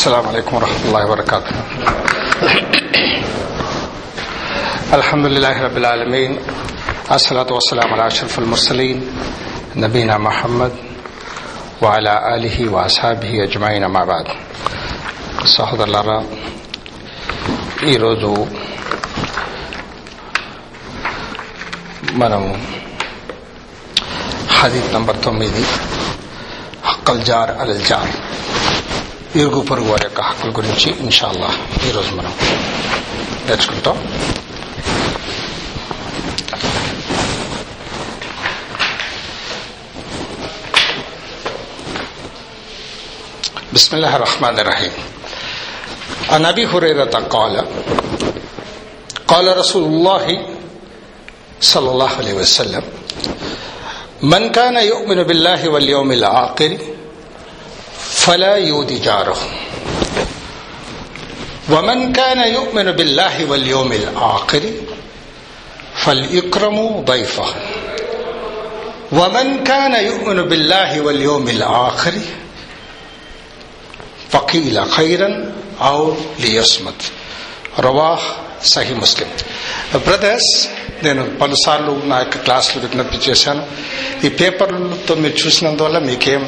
السلام عليكم ورحمة الله وبركاته الحمد لله رب العالمين الصلاة والسلام على أشرف المرسلين نبينا محمد وعلى آله وأصحابه أجمعين ما بعد సహోదరులారా ఈరోజు మనం హదీత్ నంబర్ తొమ్మిది హక్కల్ జార్ అలల్ జార్ ఇరుగు పొరుగు వారి యొక్క హక్కుల గురించి ఇన్షాల్లా ఈరోజు మనం నేర్చుకుంటాం بسم الله الرحمن الرحيم عن ابي هريره قال قال رسول الله صلى الله عليه وسلم من كان يؤمن بالله واليوم الآخر فلا يؤذي جاره ومن كان يؤمن بالله واليوم الآخر فليكرم ضيفه ومن كان يؤمن بالله واليوم الآخر فقيل خيرا أو ليصمت రవాహ్ సహీ ముస్లిం బ్రదర్స్ నేను పలుసార్లు నా యొక్క క్లాసులు విజ్ఞప్తి చేశాను ఈ పేపర్లతో మీరు చూసినందువల్ల మీకేం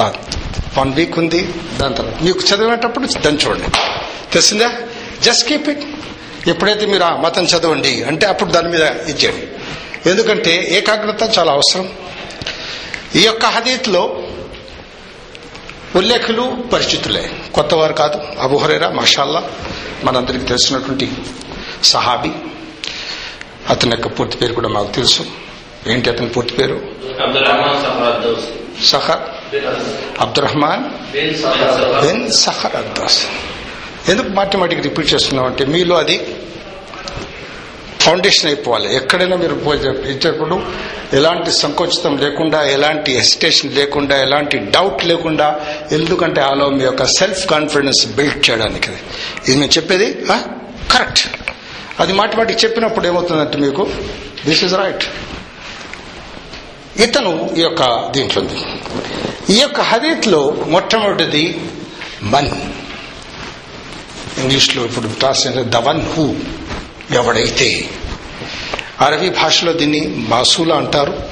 వన్ వీక్ ఉంది. దాని తర్వాత మీకు చదివేటప్పుడు దాన్ని చూడండి. తెలిసిందా? జస్ట్ కీప్ ఇట్ ఎప్పుడైతే మీరు ఆ మతం చదవండి అంటే అప్పుడు దాని మీద ఇచ్చేయండి ఎందుకంటే ఏకాగ్రత చాలా అవసరం. ఈ యొక్క హదీత్లో ఉల్లేఖులు పరిచితులే. కొత్తవారు కాదు అబుహరేరా మషాల్లా మనందరికి తెలిసినటువంటి సహాబీ. అతని యొక్క పూర్తి పేరు కూడా మాకు తెలుసు. ఏంటి అతని పూర్తి పేరు. Sahar Abdurrahman bin Sahar Addas ఎందుకు మాటి మాటికి రిపీట్ చేస్తున్నాం అంటే మీలో అది ఫౌండేషన్ అయిపోవాలి. ఎక్కడైనా మీరు ఇచ్చేటప్పుడు ఎలాంటి సంకోచితం లేకుండా ఎలాంటి హెసిటేషన్ లేకుండా ఎలాంటి డౌట్ లేకుండా ఎందుకంటే ఆలో మీ యొక్క సెల్ఫ్ కాన్ఫిడెన్స్ బిల్డ్ చేయడానికి ఇది. ఇది మేము చెప్పేది కరెక్ట్. అది మాటి మాటికి చెప్పినప్పుడు ఏమవుతుందంటే మీకు దిస్ ఇస్ రైట్. ఇతను ఈ యొక్క దీంట్లో ఉంది ఈ యొక్క హదీత్లో మొట్టమొదటిది మన్. ఇంగ్లీష్లో ఇప్పుడు రాసిన ద వన్ హూ ఎవడైతే. అరబీ భాషలో దీన్ని మాసూలా అంటారు.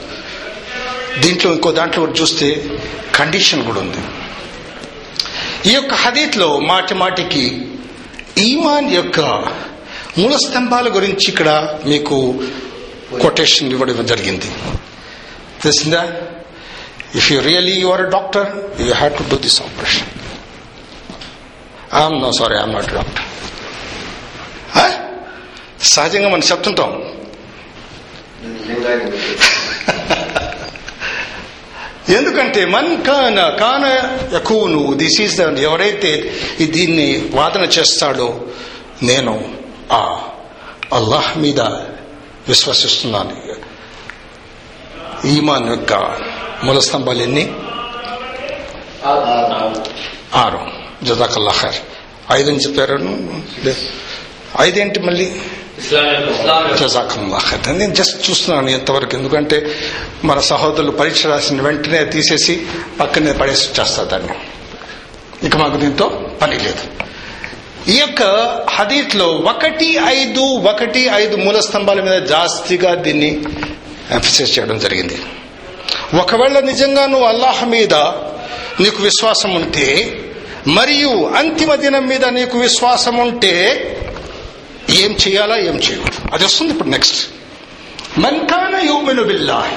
దీంట్లో ఇంకో దాంట్లో చూస్తే కండిషన్ కూడా ఉంది. ఈ యొక్క హదీత్లో మాటి మాటికి ఈమాన్ యొక్క మూల స్తంభాల గురించి ఇక్కడ మీకు కొటేషన్ ఇవ్వడం జరిగింది. తెలిసిందా if you really you are a doctor you have to do this operation I'm no sorry I'm not doctor సహజంగా మనం చెప్తుంటాం. ఎందుకంటే మన్ కాన కాన యకూను దిస్ ఈస్ ఎవరైతే దీన్ని వాదన చేస్తాడో నేను ఆ అల్లాహ్ మీద విశ్వసిస్తున్నాను. ఈమాన్ యొక్క మూల స్తంభాలు ఎన్ని? ఆరు. జజాకల్లా ఖైర్. ఐదని చెప్పారు ఐదేంటి మళ్ళీ? జజాకల్లా ఖైర్. నేను జస్ట్ చూస్తున్నాను ఎంతవరకు ఎందుకంటే మన సహోదరులు పరీక్ష రాసిన వెంటనే తీసేసి పక్కనే పడేసి చేస్తారు దాన్ని. ఇక మాకు దీంతో పని లేదు. ఈ యొక్క హదీత్లో ఒకటి ఐదు ఒకటి ఐదు మూల స్తంభాల మీద జాస్తిగా దీన్ని ఎంఫసైజ్ చేయడం జరిగింది. ఒకవేళ నిజంగా నువ్వు అల్లాహ్ మీద నీకు విశ్వాసం ఉంటే మరియు అంతిమ దినం మీద నీకు విశ్వాసం ఉంటే ఏం చేయాలా ఏం చేయకూడదు. అది వస్తుంది ఇప్పుడు నెక్స్ట్ మన్కాన యూమిను బిల్లాహ్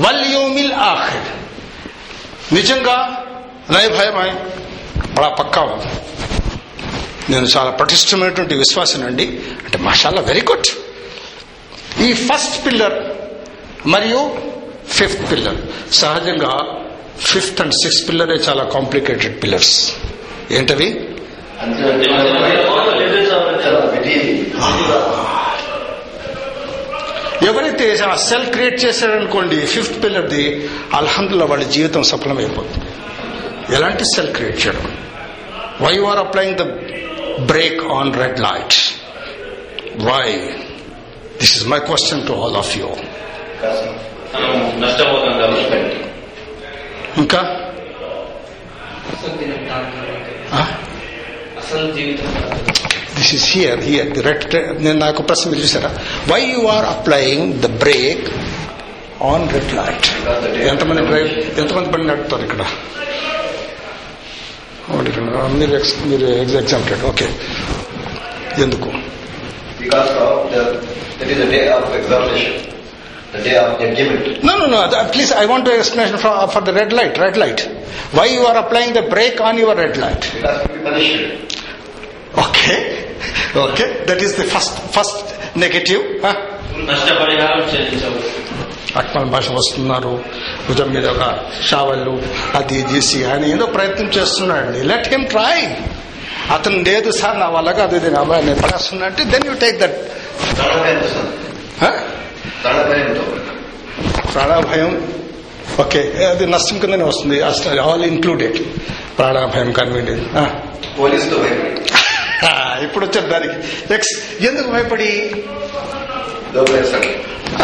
వల్ యూమిల్ ఆఖిర్. నిజంగా నయ భయమాయ్ బడా పక్కా నేను చాలా పటిష్టమైనటువంటి విశ్వాసం అండి అంటే మాషాల్లా వెరీ గుడ్ ఈ ఫస్ట్ పిల్లర్ మరియు ఫిఫ్త్ పిల్లర్ సహజంగా ఫిఫ్త్ అండ్ సిక్స్త్ పిల్లరే చాలా కాంప్లికేటెడ్ పిల్లర్స్ ఏంటవి? ఎవరైతే ఆ సెల్ క్రియేట్ చేశారనుకోండి ఫిఫ్త్ పిల్లర్ది అల్హందుల్లా వాళ్ళ జీవితం సఫలమైపోతుంది. ఎలాంటి సెల్ క్రియేట్ చేయడం? Why are applying the brake on red light why this is my question to all of you నష్టపోతాం కాబట్టి ఇంకా? This is here here the red నేను నాకు ప్రశ్న మీరు చూసారా? Why you are applying the brake on red light ఎంతమంది drive ఎంతమంది బండి నడుపుతారు ఇక్కడ? మీరు మీరు ఎగ్జాంప్టెడ్ ఓకే ఎందుకు? Because of the, that is the day of examination, the day of judgment. No, no, no. Please, I want to explanation for, for the red light. Red light. Why you are applying the brake on your red light? Because be punished. Okay, okay. That is the first first negative. Huh? అట్మాన్ భాష వస్తున్నారు భుజం మీద ఒక షావళ్ళు అది చేసి ఆయన ఏదో ప్రయత్నం చేస్తున్నాడు లెట్ హిమ్ ట్రై అతను లేదు సార్ నా వల్ల కాదు ఇది నా వల్ల నేను పడేస్తున్నా అంటే దెన్ యూ టేక్ దట్ ప్రాణాభయం. ఓకే అది నష్టం కిందనే వస్తుంది. ఆల్ ఇంక్లూడెడ్ ప్రాణాభయం కన్వీనియన్ పోలీసుతో భయపడి ఇప్పుడు వచ్చారు దానికి. ఎక్స్ ఎందుకు భయపడి?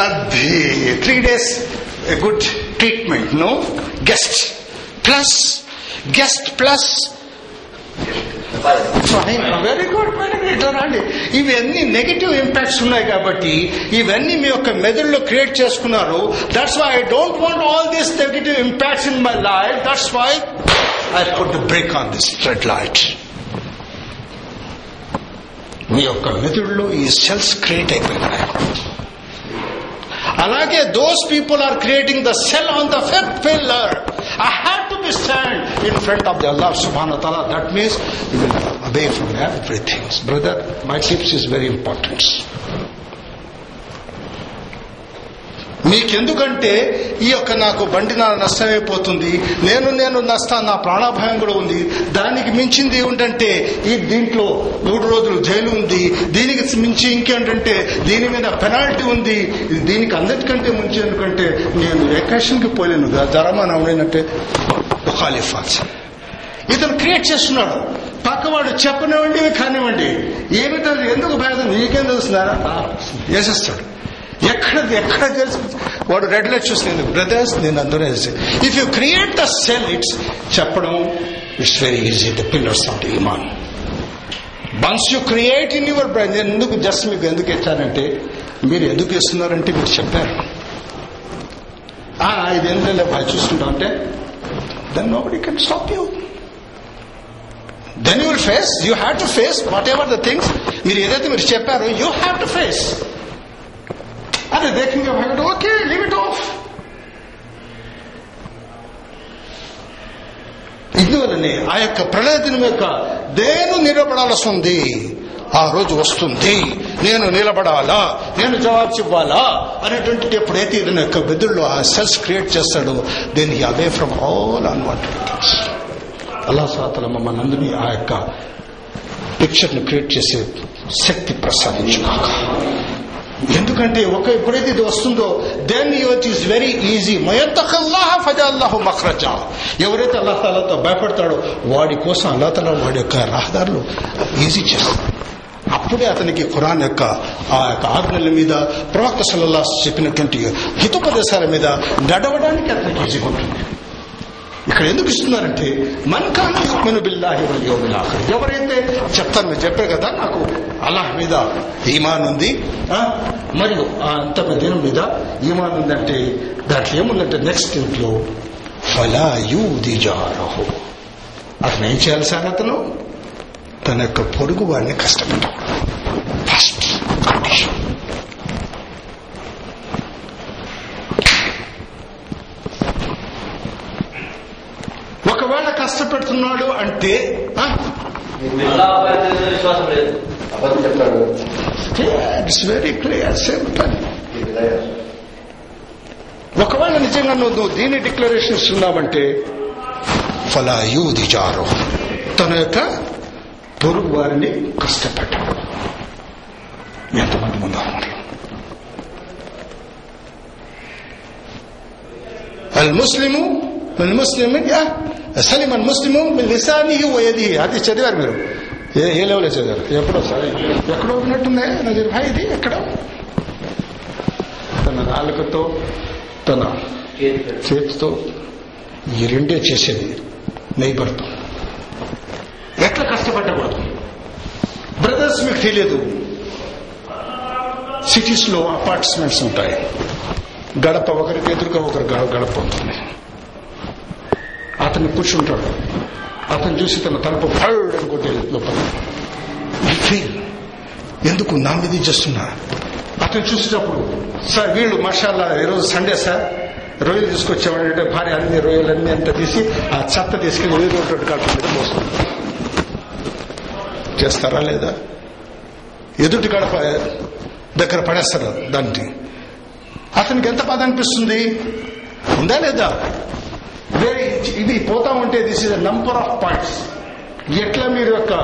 అది three days good treatment no guest plus guest plus very good very ఇవన్నీ నెగిటివ్ ఇంపాక్ట్స్ ఉన్నాయి కాబట్టి ఇవన్నీ మీ యొక్క మెదడులో క్రియేట్ చేసుకున్నారు. That's why I don't want all these negative impacts in my life that's why I put brake on this red light మీ యొక్క మెదడులో ఈ సెల్స్ క్రియేట్ అయిపోయినాయి. అలాగే those people are creating the cell on the fifth pillar I have to be stand in front of the Allah Subhan తలా that means away from everything brother my tips is very important మీకెందుకంటే ఈ యొక్క నాకు బండి నా నష్టమైపోతుంది నేను నేను నష్టా నా ప్రాణాభయం కూడా ఉంది. దానికి మించింది ఏమిటంటే ఈ దీంట్లో మూడు రోజులు జైలు ఉంది. దీనికి మించి ఇంకేంటంటే దీని మీద పెనాల్టీ ఉంది. దీనికి అందరికంటే ముంచి ఎందుకంటే నేను వెకేషన్కి పోలేను. జరమా ఉండేనంటే ఖాళీఫాల్స్ ఇతను క్రియేట్ చేస్తున్నాడు. పక్కవాడు చెప్పనివ్వండి కానివ్వండి. ఏమిటో ఎందుకు భేదం? నీకేం తెలుస్తున్నారా వేసేస్తాడు ఎక్కడ ఎక్కడ తెలుసు? వాడు రెడ్ లైట్ చూస్తుంది బ్రదర్స్ నేను అందరూ if you create the cell it's చెప్పడం it's very easy the pillars of the Iman once you create in your brain నేను ఎందుకు జస్ట్ మీకు ఎందుకు ఇచ్చానంటే మీరు ఎందుకు ఇస్తున్నారంటే మీరు చెప్పారు. ఇది ఎందుకంటే బాగా చూస్తుంటా అంటే then nobody can stop you then you will face you have to face whatever the things మీరు ఏదైతే మీరు చెప్పారో యూ హ్యావ్ టు ఫేస్ అదే దేఖంగా భయపడి ఓకే లిమిట్ ఆఫ్ ఇందువలనే ఆ యొక్క ప్రళయ దినం యొక్క నేను నిలబడాల్సి ఉంది. ఆ రోజు వస్తుంది. నేను నిలబడాలా? నేను జవాబు చెప్పాలా అనేటువంటి ఎప్పుడైతే ఇతని యొక్క బెదుల్లో ఆ సెల్స్ క్రియేట్ చేస్తాడో then he away from all unwanted things అల్లా సాతల మమ్మల్ని ఆ యొక్క పిక్చర్ను క్రియేట్ చేసే శక్తి ప్రసాదించుకోక ఎందుకంటే ఒక ఎప్పుడైతే ఇది వస్తుందో then your is very easy మయత్తకల్లాహ ఫజాల్లాహు మఖ్రజా. ఎవరైతే అల్లాహ్ తాలాతో భయపడతాడో వాడి కోసం అల్లాహ్ తాలా వాడి యొక్క రహదారులు ఈజీ చేస్తాడు. అప్పుడే అతనికి ఖురాన్ యొక్క ఆ యొక్క ఆజ్ఞల మీద ప్రవక్త సల్లల్లా చెప్పినటువంటి హితోపదేశాల మీద నడవడానికి అతనికి ఈజీగా ఉంటుంది ఇక్కడ ఎందుకు ఇస్తున్నారంటే మన్ కాన యుక్మిను బిల్లాహి వల్ యౌమిల్ ఆఖిర్. ఎవరైతే చెప్తాను మీరు చెప్పారు కదా నాకు అల్లాహ్ మీద ఈమాన్ ఉంది ఆ, మరియు ఆ అంతమ దినం మీద ఈమాన్ ఉందంటే దాంట్లో ఏముందంటే నెక్స్ట్ ఇంట్లో ఫలా యూది జారహు అతను ఏం చేయాలి సార్ అతను తన యొక్క పొరుగు వాడిని కష్టపెట్టకూడదు ఫస్ట్ కండిషన్ ఒకవేళ కష్టపెడుతున్నాడు అంటే it's very clear same time ఒకవేళ నిజంగా నువ్వు దీన్ని డిక్లరేషన్ ఇస్తున్నావంటే ఫలా యూది జారు తన యొక్క పొరుగు వారిని కష్టపెట్టడు ఎంతమంది ముందు ఉన్నారు المسلم المسلم يا سلم المسلم من لسانه ويده అది చదివారు మీరు ఏ ఏ లెవెల్ చదివారు ఎప్పుడో సరే ఎక్కడో ఉన్నట్టుందే నజీర్ భాయ్ ఇది ఎక్కడ తన నాలుకతో తన చేతితో ఈ రెండే చేసేది నైబర్తో ఎట్లా కష్టపడకూడదు బ్రదర్స్ మీకు తెలియదు సిటీస్లో అపార్ట్మెంట్స్ ఉంటాయి. గడప ఒకరికి ఎదురుగా ఒకరు గడప ఉంటుంది. అతను కూర్చుంటాడు. అతను చూసి తన తలుపు ఫల్ లోపల. ఎందుకు నా మీద చేస్తున్నా అతను చూసేటప్పుడు సార్ వీళ్ళు మషాలా ఈరోజు సండే సార్. రొయ్యలు తీసుకొచ్చామంటే భార్య అన్ని రొయ్యలన్నీ అంతా తీసి ఆ చెత్త తీసుకెళ్ళి ఏదో ఒకటి కాటు మోస్తుంది చేస్తారా లేదా? ఎదుటి గడప దగ్గర పడేస్తారు దాన్ని? అతనికి ఎంత బాధ అనిపిస్తుంది? ఉందా లేదా? ఇది పోతా ఉంటే this is number of points ఎట్లా మీరు యొక్క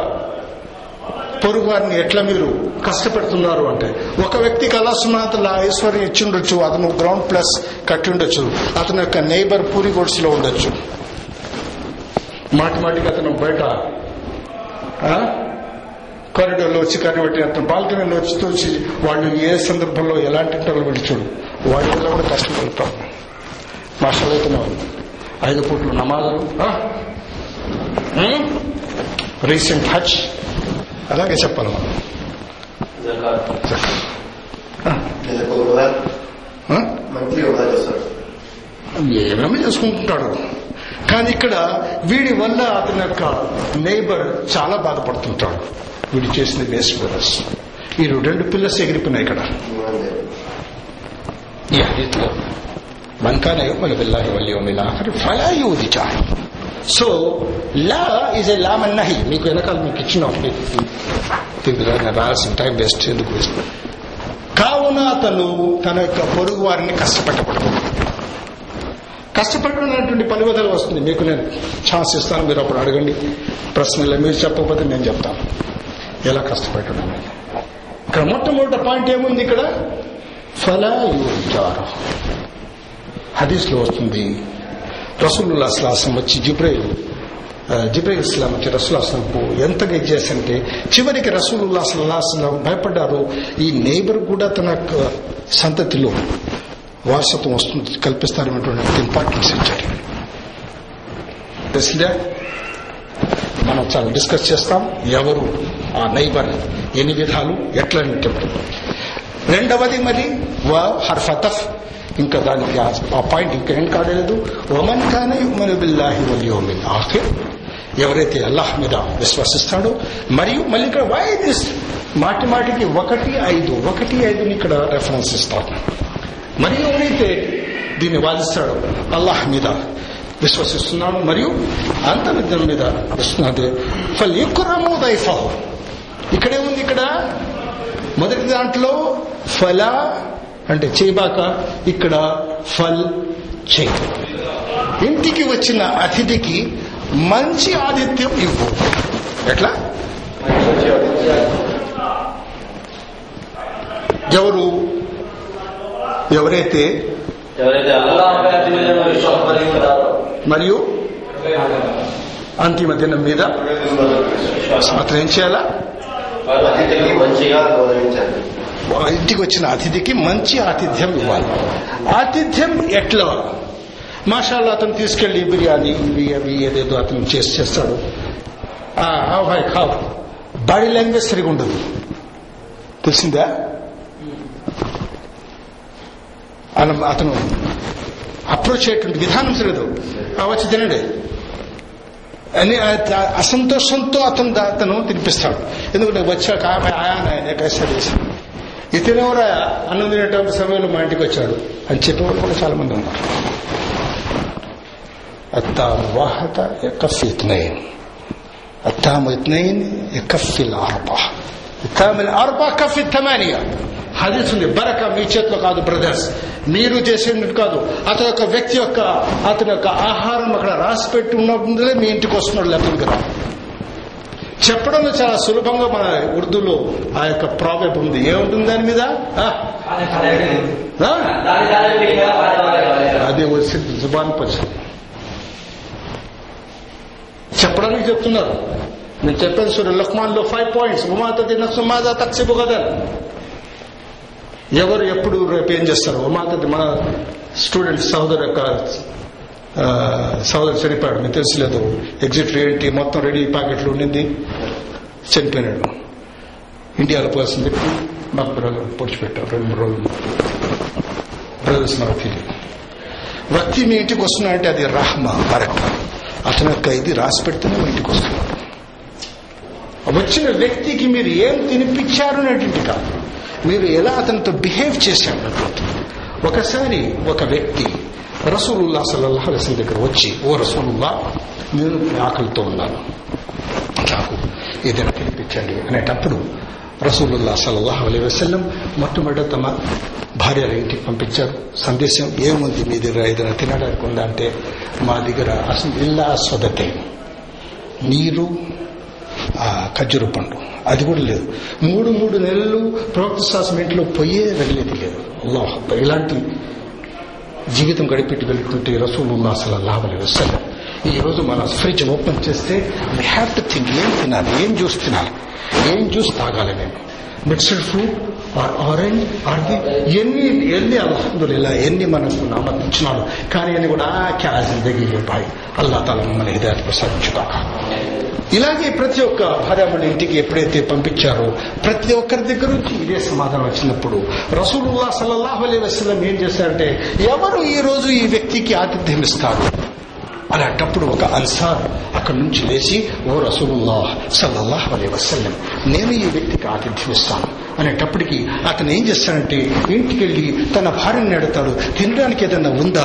పొరుగు వారిని ఎట్లా మీరు కష్టపెడుతున్నారు అంటే ఒక వ్యక్తికి అలా సునాతల ఐశ్వర్యం ఇచ్చి ఉండొచ్చు అతను గ్రౌండ్ ప్లస్ కట్టి ఉండొచ్చు అతని యొక్క నైబర్ పూరి గోడ్స్లో ఉండొచ్చు. మాటి మాటికి అతను బయట కారిడోర్లో వచ్చి కనిపెట్టి అతను బాల్కనీలో వచ్చి తోచి వాళ్ళు ఏ సందర్భంలో ఎలాంటి ఉంటారో వీళ్ళు చూడు వాడి వల్ల కూడా కష్టపడతాం. మాస్టర్లు ఐదు పూట్లు నమాజులు రీసెంట్ హజ్. అలాగే చెప్పాలి. మనం ఏమేమో చేసుకుంటుంటాడు. కానీ ఇక్కడ వీడి వల్ల అతని యొక్క నేబర్ చాలా బాధపడుతుంటాడు. వీడు చేసిన బేస్ బ్రదర్స్ ఈ రెండు పిల్లర్స్ ఎగిరిపోయినాయి ఇక్కడ. ఈ మన బిల్లాహి వల్యోమిలా ఫలా యూది సో లా ఈజ్ ఏ లా మన్నహి మీకు వెనకాల మీకు ఇచ్చిన రాయాల్సిన టైం వేస్ట్. ఎందుకు వేస్ట్? కావున అతను తన యొక్క పొరుగు వారిని కష్టపెట్టకూడదు కష్టపడడం అనేటువంటి పనివదలు వస్తుంది. మీకు నేను ఛాన్స్ ఇస్తాను. మీరు అప్పుడు అడగండి. ప్రశ్నలు మీరు చెప్పకపోతే నేను చెప్తాను. ఎలా కష్టపెట్టడం ఇక్కడ మొట్టమొదటి పాయింట్ ఏముంది ఇక్కడ? ఫలా యుద్ధారు హదీస్లో వస్తుంది రసూలుల్లా అస్లాసం వచ్చి జిబ్రైల్ జిబ్రైల్ ఇస్లాం వచ్చి రసూల్ అస్లాంకు ఎంతగా ఇచ్చేసంటే చివరికి రసూలుల్లా అస్లాం భయపడ్డారు. ఈ నైబర్ కూడా తన సంతతిలో. వారసత్వం వస్తుంది కల్పిస్తారనేటువంటి ఇంపార్టెన్స్ ఇచ్చారు. తెలిసిందే మనం చాలా డిస్కస్ చేస్తాం. ఎవరు ఆ నైబర్ ఎన్ని విధాలు ఎట్లా రెండవది మరి హర్ హర్ఫతఫ్ ఇంకా దానికి ఆ- ఆ పాయింట్ ఇంకా ఏం కాలేదు. ఒమన్ కాన యుమను బిల్లాహి వల్ ఆఖిర్. ఎవరైతే అల్లాహ్ మీద విశ్వసిస్తాడో మరియు మళ్ళీ ఇక్కడ వై దిస్ మాటి మాటికి ఒకటి ఐదు ఒకటి ఐదుని ఇక్కడ రెఫరెన్స్ ఇస్తాను మరియు ఎవరైతే దీన్ని వాదిస్తాడో అల్లాహ్ మీద విశ్వసిస్తున్నాడు మరియు అంతర్విద్యం మీద వస్తున్నది ఫల్ యుక్రము దైఫహు ఇక్కడే ఉంది ఇక్కడ. మొదటి దాంట్లో ఫల అంటే చేయబాక ఇక్కడ ఫల్ చేయి. ఇంటికి వచ్చిన అతిథికి మంచి ఆతిథ్యం ఇవ్వు. ఎట్లా? ఎవరు? ఎవరైతే మరియు అంతిమ దినం మీద అతను ఏం చేయాలా ఇంటికి వచ్చిన అతిథికి మంచి ఆతిథ్యం ఇవ్వాలి. ఆతిథ్యం ఎట్లా? మాషాల్లా అతను తీసుకెళ్ళి బిర్యానీ ఇవి అవి ఏదేదో అతను చేసి చేస్తాడు. బాడీ లాంగ్వేజ్ సరిగా ఉండదు తెలిసిందా అన- అతను అప్రోచ్ అయ్యేటువంటి విధానం తెలియదు. వచ్చి తినండి. అని అసంతోషంతో అతను అతను తినిపిస్తాడు. ఎందుకంటే వచ్చాక ఆమె ఆయన ఎక్కడ చేశాడు ఇతనెవరా అన్నం తినేటువంటి సమయంలో మా ఇంటికి వచ్చాడు. అని చెప్పేవాళ్ళు కూడా చాలా మంది ఉన్నారు. అత్తాహత వాహత ఎక్కఫ్ ఇత్నయిన్ అత్తాము ఇత్నయిన్ ఎక్కఫ్ ఆర్పా ఇత్తామిల్ ఆర్పా కఫ్ ఇత్తమానియా హదీస్ ఉంది బరక మీ చేతిలో కాదు బ్రదర్స్ మీరు చేసేది కాదు. అతని యొక్క వ్యక్తి యొక్క అతని యొక్క ఆహారం అక్కడ రాసి పెట్టి ఉన్నప్పుడే మీ ఇంటికి వస్తున్నాడు లెక్కలు కదా. చెప్పడం చాలా సులభంగా మన ఉర్దూలో ఆ యొక్క ప్రాబ్లం ఉంది. ఏముంటుంది దాని మీద? అది ఆ? అదే జుబాన్ పచ్చింది చెప్పడానికి చెప్తున్నారు. నేను చెప్పాను సూర్య లక్మాన్లో ఫైవ్ పాయింట్స్ ఉమాత నఫ్సు సుమాత తక్సిబు కదా ఎవరు ఎప్పుడు రేపు ఏం చేస్తారు. ఉమాతది మన స్టూడెంట్ సహోదరు యొక్క సహోదరు చనిపోయాడు. మీకు తెలుసులేదు. ఎగ్జిట్ ఏంటి మొత్తం రెడీ ప్యాకెట్లు ఉండింది. చనిపోయినాడు. ఇండియాలో పోల్సిన చెప్పి మాకు బ్రదర్ పొడిచిపెట్టారు. రెండు మూడు రోజులు. బ్రదర్స్ నాకు తెలియదు వ్యక్తి మీ ఇంటికి వస్తున్నాడంటే అది రహమ బరక. అతని యొక్క ఇది రాసి పెడితేనే మీ ఇంటికి వస్తున్నాడు వచ్చిన వ్యక్తికి మీరు ఏం తినిపించారు అనేటువంటి కాదు. మీరు ఎలా అతనితో బిహేవ్ చేశారు? ఒకసారి ఒక వ్యక్తి రసూలుల్లా సల్లల్లాహు అలైహి దగ్గర వచ్చి ఓ రసూలుల్లా నేను ఆకలితో ఉన్నాను. నాకు ఏదైనా తినిపించండి. అనేటప్పుడు రసూలుల్లా సల్లల్లాహు అలైహి వసల్లం మొట్టమొదట తమ భార్యల ఇంటికి పంపించారు. సందేశం ఏముంది మీ దగ్గర ఏదైనా తినడానికి ఉందంటే అంటే మా దగ్గర అసలు ఇల్లా స్వదతే నీరు ఆ పండు. అది కూడా లేదు. మూడు మూడు నెలలు ప్రవక్త శాస్త్రం ఇంట్లో పొయ్యే వెళ్ళేది లేదు. అల్లాహ్ ఇలాంటి జీవితం గడిపెట్టి వెళ్తుంటే రసూలుల్లా అసలు లాభలే వసల్లం ఈ రోజు మన ఫ్రిడ్జ్ ఓపెన్ చేస్తే వీ హ్యావ్ టు థింక్ ఏం తినాలి ఏం జ్యూస్ తినాలి ఏం జ్యూస్ తాగాలి నేను mixed fruit or orange or the ఎన్ని ఎన్ని ఇలా ఎన్ని మనకు నామర్పించినాడు కానీ అని కూడా క్యా దగ్గర భాయ్ అల్లా తాలా మమ్మల్ని హిదాయత్ ప్రసాదించుగాక. ఇలాగే ప్రతి ఒక్క భార్యామణి ఇంటికి ఎప్పుడైతే పంపించారో ప్రతి ఒక్కరి దగ్గర నుంచి ఇదే సమాధానం వచ్చినప్పుడు రసూలుల్లా సల్లల్లాహు అలీ వసలం ఏం చేశారంటే ఎవరు ఈ రోజు ఈ వ్యక్తికి ఆతిథ్యం ఇస్తారు? అలాంటప్పుడు ఒక అన్సార్ అక్కడి నుంచి లేచి ఓ రసూలుల్లా సల్లల్లాహు అలీ వసల్లం నేను ఈ వ్యక్తికి ఆతిథ్యం ఇస్తాను. అనేటప్పటికి అతను ఏం చేస్తాడంటే ఇంటికి వెళ్ళి తన భార్యని అడుగుతాడు తినడానికి ఏదైనా ఉందా?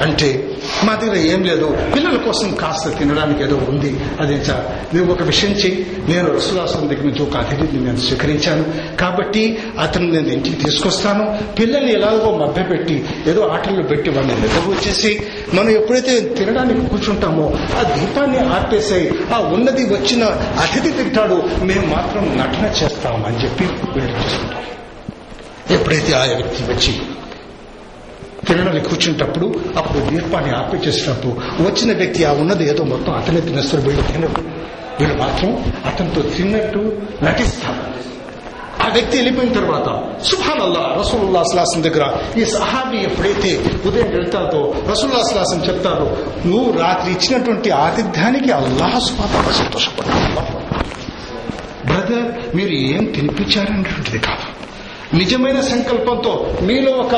అంటే మా దగ్గర ఏం లేదు. పిల్లల కోసం కాస్త తినడానికి ఏదో ఉంది. అది చా- నువ్వు ఒక విషయం చెయ్యి. నేను రసులాసం దగ్గర నుంచి ఒక అతిథిని నేను స్వీకరించాను. కాబట్టి అతను నేను ఇంటికి తీసుకొస్తాను. పిల్లల్ని ఎలాగో మభ్యపెట్టి ఏదో ఆటల్లో పెట్టి వాళ్ళని నిద్రపోచేసి మనం ఎప్పుడైతే తినడానికి కూర్చుంటామో ఆ దీపాన్ని ఆర్పేసాయి ఆ ఉన్నది వచ్చిన అతిథి తింటాడు. మేము మాత్రం నటన చేస్తామని చెప్పి వీళ్ళు చేసుకుంటాం ఎప్పుడైతే ఆ వ్యక్తి వచ్చి తినడానికి కూర్చుంటప్పుడు అప్పుడు దీపాన్ని ఆపేచేసినప్పుడు వచ్చిన వ్యక్తి ఆ ఉన్నది ఏదో మొత్తం అతనే తినేస్తారు వీళ్ళు తినరు. వీళ్ళు మాత్రం అతనితో తిన్నట్టు నటిస్తారు. ఆ వ్యక్తి వెళ్ళిపోయిన తర్వాత సుహాన్ అల్లా రసూల్లా అస్లాసం దగ్గర ఈ సహాబీ ఎప్పుడైతే ఉదయం వెళ్తాతో రసూల్లా అస్లాసం చెప్తారో నువ్వు రాత్రి ఇచ్చినటువంటి ఆతిథ్యానికి అల్లాహ్ సుబాబా సంతోషపడ్డా బ్రదర్ మీరు ఏం తినిపించారనేటువంటిది కాదు. నిజమైన సంకల్పంతో మీలో ఒక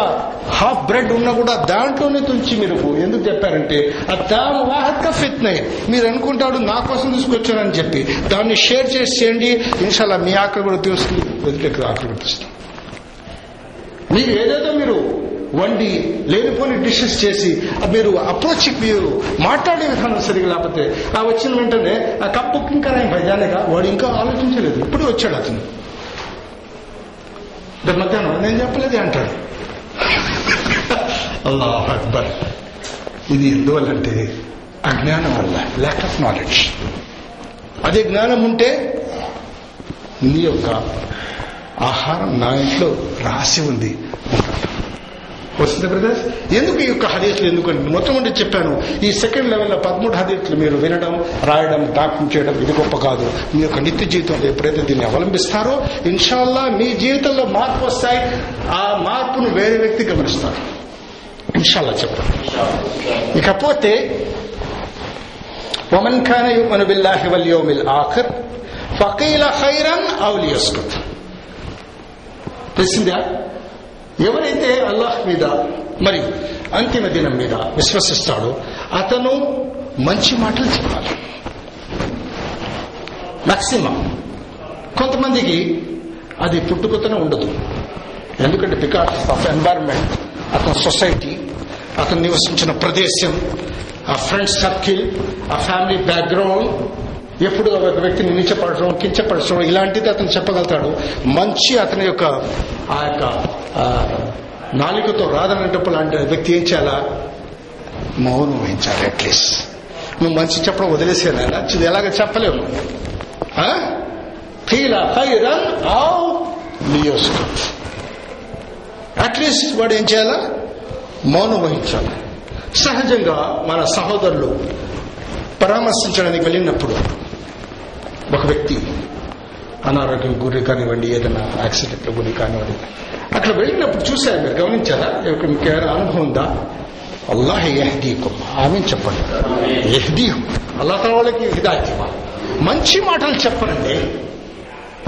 హాఫ్ బ్రెడ్ ఉన్నా కూడా దాంట్లోనే తుంచి మీరు ఎందుకు చెప్పారంటే దాని వాహక ఫిత్నే. మీరు అనుకుంటాడు నా కోసం తీసుకొచ్చానని చెప్పి. దాన్ని షేర్ చేసి చేయండి. ఇన్షాల్లా మీ ఆకలి కూడా తీసుకుని వెదిలేక ఆకలి కూడా మీరు ఏదేదో మీరు వండి లేనిపోని డిషెస్ చేసి మీరు అప్రోచ్ మీరు మాట్లాడే విధానం సరిగా లేకపోతే ఆ వచ్చిన వెంటనే ఆ కప్పు ఇంకా రాయి భయానేగా వాడు ఇంకా ఆలోచించలేదు. ఇప్పుడే వచ్చాడు అతను. మధ్యాహ్నం నేను చెప్పలేదు అంటాడు. అల్లాహ్ అక్బర్. ఇది ఎందువల్లంటే అజ్ఞానం వల్ల ల్యాక్ ఆఫ్ నాలెడ్జ్ అదే జ్ఞానం ఉంటే నీ యొక్క ఆహారం నా ఇంట్లో రాసి ఉంది. వస్తుంది బ్రదర్స్ ఎందుకు ఈ యొక్క హదీసులు ఎందుకంటే మొట్టమొదటి చెప్పాను ఈ సెకండ్ లెవెల్లో పదమూడు హదీసులు మీరు వినడం రాయడం డాక్యం చేయడం ఇది గొప్ప కాదు మీ యొక్క నిత్య జీవితంలో ఎప్పుడైతే దీన్ని అవలంబిస్తారో ఇన్షాల్లా మీ జీవితంలో మార్పు వస్తాయి ఆ మార్పును వేరే వ్యక్తి గమనిస్తారు ఇన్షాల్లా చెప్పండి ఇకపోతే ومن كان يؤمن بالله واليوم الآخر فقيل خيرا أو ليسكت తెలిసిందా ఎవరైతే అల్లాహ్ మీద మరి అంతిమ దినం మీద విశ్వసిస్తాడో అతను మంచి మాటలు చెప్పాలి. మ్యాక్సిమం కొంతమందికి అది పుట్టుకతోనే ఉండదు. ఎందుకంటే బికాస్ ఆఫ్ ఎన్వైరన్మెంట్ అతని సొసైటీ అతను నివసించిన ప్రదేశం ఆ ఫ్రెండ్ సర్కిల్ ఆ ఫ్యామిలీ బ్యాక్గ్రౌండ్ ఎప్పుడు ఒక వ్యక్తిని నిలిచపరచడం కించపరచడం ఇలాంటిది అతను చెప్పగలుగుతాడు. మంచి అతని యొక్క ఆ యొక్క నాలికతో రాదనేటప్పుడు లాంటి వ్యక్తి ఏం చేయాలా? మౌనం వహించాలి అట్లీస్ట్ నువ్వు మంచి చెప్పడం వదిలేసేది ఆయన ఎలాగ చెప్పలేవు అట్లీస్ట్ వాడు ఏం చేయాలా? మౌనం వహించాలి. సహజంగా మన సహోదరులు పరామర్శించడానికి వెళ్ళినప్పుడు ఒక వ్యక్తి అనారోగ్యం గురి కానివ్వండి ఏదైనా యాక్సిడెంట్ గురి కానివ్వండి. అక్కడ వెళ్ళినప్పుడు చూశారు మీరు గమనించారా? మీకు ఏమైనా అనుభవం ఉందా? అల్లాహ్ ఎహ్దీకుం ఆమె చెప్పండి. ఎహ్దీహం అల్లా వాళ్ళకి హిదాయత్ మంచి మాటలు చెప్పనండి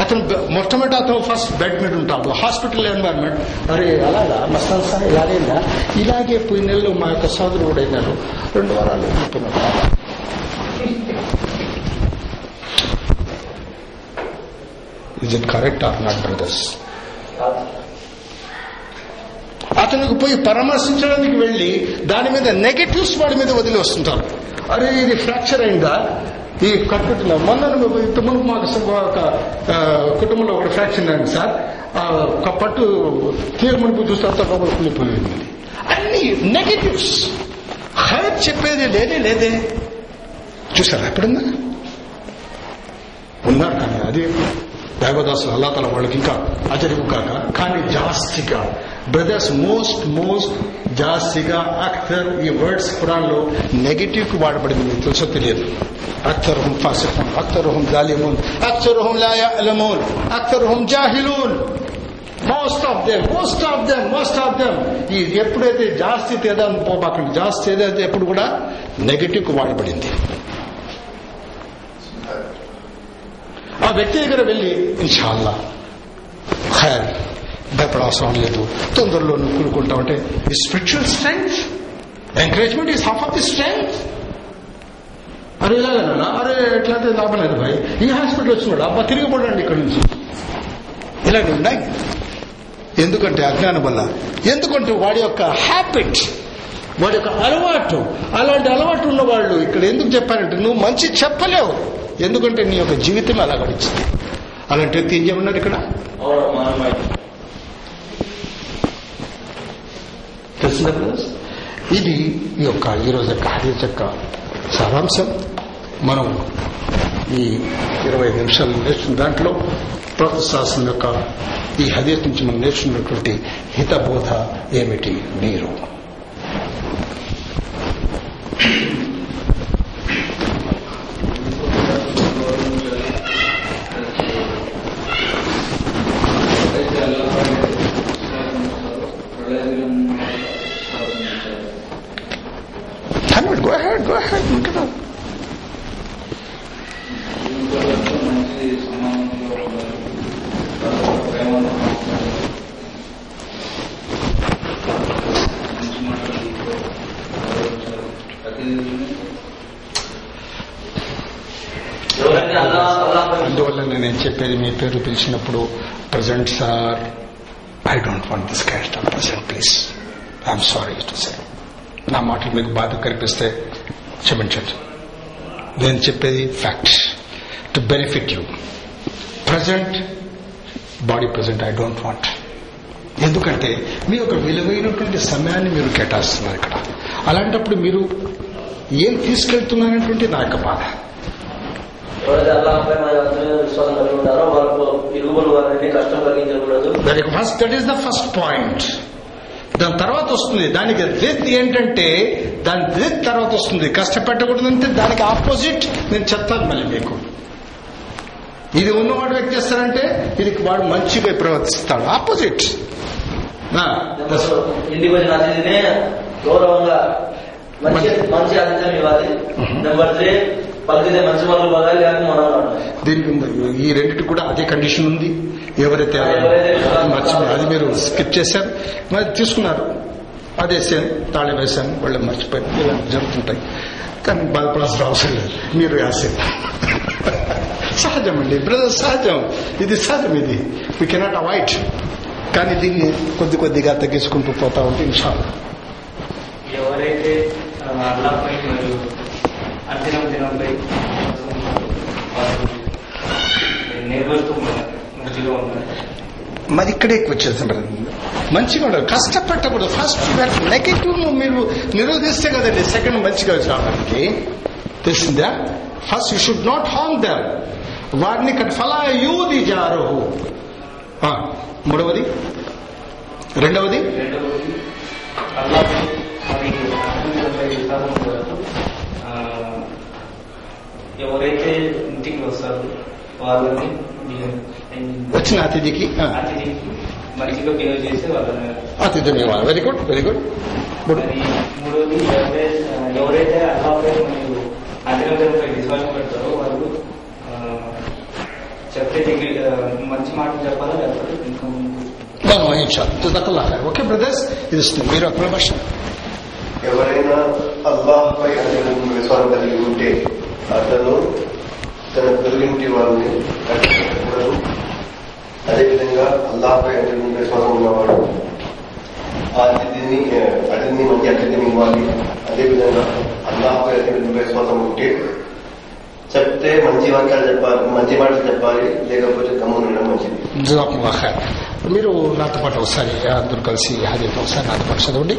అతను మొట్టమొదటి అతను ఫస్ట్ బెడ్ మీద ఉంటాడు. హాస్పిటల్ ఎన్వైరన్మెంట్ అరే అలాగా? మస్తాన్ సార్ ఇలాగైందా ఇలాగే పోయిన నెలలో మా యొక్క సోదరుడు కూడా అయినారు రెండు వారాలు is it correct or not brothers అతనికి పోయి పరామర్శించడానికి వెళ్ళి దాని మీద నెగటివ్స్ వాడి మీద వదిలి వస్తుంటారు. అరే ఇది ఫ్రాక్చర్ అయిందా? ఈ కట్టుకున్న మొన్న ఇంత మునుపు మాకు ఒక కుటుంబంలో ఒక ఫ్రాక్చర్ అయింది సార్. ఒక పట్టు తీరు మునుపు చూస్తే అంత లోపల కుళ్ళిపోయింది అన్ని నెగటివ్స్ హైర్ చెప్పేది లేదే లేదే. చూసారా ఎప్పుడున్నా? ఉన్నారు కానీ అది దేవదాసులు అల్లా తల వాళ్ళకి ఇంకా అజరిగు కాక. కానీ జాస్తిగా బ్రదర్స్ మోస్ట్ మోస్ట్ జాస్తిగా అక్తర్ ఈ వర్డ్స్ ఖురాన్లో నెగటివ్కి వాడబడింది మీకు తెలుసో తెలియదు. అక్తరుహం ఫాసిఖున్ అక్తరుహం జాలిమూన్ అక్తరుహం లా యఅలమూన్ అక్తరుహం జాహిలూన్. Most of them most of them most of them ఈ ఎప్పుడైతే జాస్తి తేదా పోబాకండి జాస్తి ఏదైతే ఎప్పుడు కూడా నెగటివ్కు వాడబడింది. వ్యక్తి దగ్గర వెళ్ళి ఇన్షాల్లా ఖైర్ భయపడవసరం లేదు. తొందరలో నువ్వు ఉంటే ఈ spiritual strength encouragement is half of the strength అరే ఇలాగన్నా అరే ఎట్లయితే లాభం లేదు భాయ్. ఈ హాస్పిటల్ వచ్చినాడు అబ్బా తిరిగిపోడండి ఇక్కడ నుంచి. ఇలాగ ఉన్నాయి. ఎందుకంటే అజ్ఞానం వల్ల. ఎందుకంటే వాడి యొక్క హ్యాబిట్ వాడి యొక్క అలవాటు అలాంటి అలవాటు ఉన్న వాళ్ళు ఇక్కడ ఎందుకు చెప్పారంటే నువ్వు మంచి చెప్పలేవు. ఎందుకంటే నీ యొక్క జీవితం అలా గడిచింది అలాంటి వ్యక్తి ఏం చేయమన్నారు ఇక్కడ? తెలిసిందా ఇది ఈ యొక్క ఈరోజు యొక్క హదీస్ యొక్క సారాంశం. మనం ఈ ఇరవై నిమిషాలు నేర్చుకున్న దాంట్లో ప్రొఫెసర్ యొక్క ఈ హదీస్ నుంచి మనం నేర్చుకున్నటువంటి హితబోధ ఏమిటి? మీరు hundred go ahead go ahead ఇంకా ఎవరైతే అల్లా అల్లా అందువల్ల నేను చెప్పేది మీ పేరు పిలిచినప్పుడు present sir I don't want this caste present please I'm sorry to say నా మాటలు మీకు బాధ కల్పిస్తే క్షమించండి. నేను చెప్పేది fact to benefit you present body present I don't want ఎందుకంటే మీ యొక్క విలువైనటువంటి సమయాన్ని మీరు కేటాయిస్తున్నారు ఇక్కడ. అలాంటప్పుడు మీరు ఏం తీసుకెళ్తున్నారనేటువంటి నా యొక్క బాధ. ఎవరైతే అల్లాహపై మన అర్థమైన విశ్వాసం కలిగి ఉంటారో వాళ్ళకు ఇరుగుబడి వారిని కష్టం కలిగించకూడదు దానికి first that is the first point దాని తర్వాత వస్తుంది. దానికి రిత్ ఏంటంటే దాని రిత్ తర్వాత వస్తుంది. కష్టపెట్టకూడదంటే దానికి ఆపోజిట్ నేను చెప్తాను మళ్ళీ మీకు. ఇది ఉన్నవాడు వ్యక్తి చేస్తారంటే ఇది వాడు మంచిగా ప్రవర్తిస్తాడు. ఆపోజిట్ ఇంటికి వచ్చిన అతిథిని గౌరవంగా మంచి మంచి ఇవ్వాలి. నెంబర్ త్రీ పలికితే మంచి వాళ్ళు బాగా లేక మనం ఉండాలి. దీనికి ఈ రెండింటి కూడా అదే కండిషన్ ఉంది. ఎవరైతే అది మీరు స్కిప్ చేశారు. మరి తీసుకున్నారు. అది వేసాను తాళం వేశాను. వాళ్ళు మర్చిపోయి ఇలా జరుగుతుంటాయి. కానీ బాధపడాల్సిన అవసరం లేదు. మీరు వేసారు సహజం అండి బ్రదర్ సహజం. ఇది సహజం ఇది. వీ కెనాట్ అవాయిడ్ కానీ దీన్ని కొద్ది కొద్దిగా తగ్గించుకుంటూ పోతా ఉంటే ఇన్షాల్లా. ఎవరైతే అంతిమ దినంపై మంచిగా ఉన్నారు. మరి ఇక్కడే వచ్చేస్తున్నారు మంచిగా ఉండదు కష్టపెట్టకూడదు ఫస్ట్ నెగటివ్ మీరు నిరోధిస్తే కదండి సెకండ్ మంచిగా రావడానికి. తెలిసిందా first you should not harm them. వారిని ఇక్కడ ఫలా యూది జారుహు. ఆ, మూడవది. రెండవది. రెండవది అల్లాపై మరియు అంతిమంపై విశ్వాసం కొరకు, ఆ, ఎవరైతే ఇంటికి వస్తారో వాళ్ళని వచ్చిన అతిథికి ఆ, అతిథికి మంచిగా బిహేవ్ చేసి వాళ్ళని అతిథి very good very good good మరి మూడోది ఎవరైతే ఎవరైతే అల్లాపై మరియు అధికారులపై విశ్వాసం పెడతారో వాళ్ళు ఆ, చెప్తే దగ్గర ఆ, మంచి మాటలు చెప్పాలా లేకపోతే ఇంకా ఇన్షాల్ జజాకల్లా ఖైర్ ఓకే బ్రదర్స్ ఇది ఇస్తుంది మీరు అక్కడ భాష ఎవరైనా అల్లాహ్పై అతను విశ్వాసం కలిగి ఉంటే అతను తన పొరుగింటి వారిని కట్టుకోకూడదు అదేవిధంగా అల్లాహపై అతని విశ్వాసం ఉన్నవాడు ఆ అతిథిని అతిథిని మంచి అతిథిని ఇవ్వాలి అదేవిధంగా అల్లాహపై అతని విశ్వాసం ఉంటే చెప్తే మంచి వాక్యాలు చెప్పాలి మంచి మాటలు చెప్పాలి లేకపోతే గమ్మున మంచిది. మీరు నాతో పాటు ఒకసారి అందరూ కలిసి హదీఫ్ ఒకసారి నాతో పాటు చదవండి.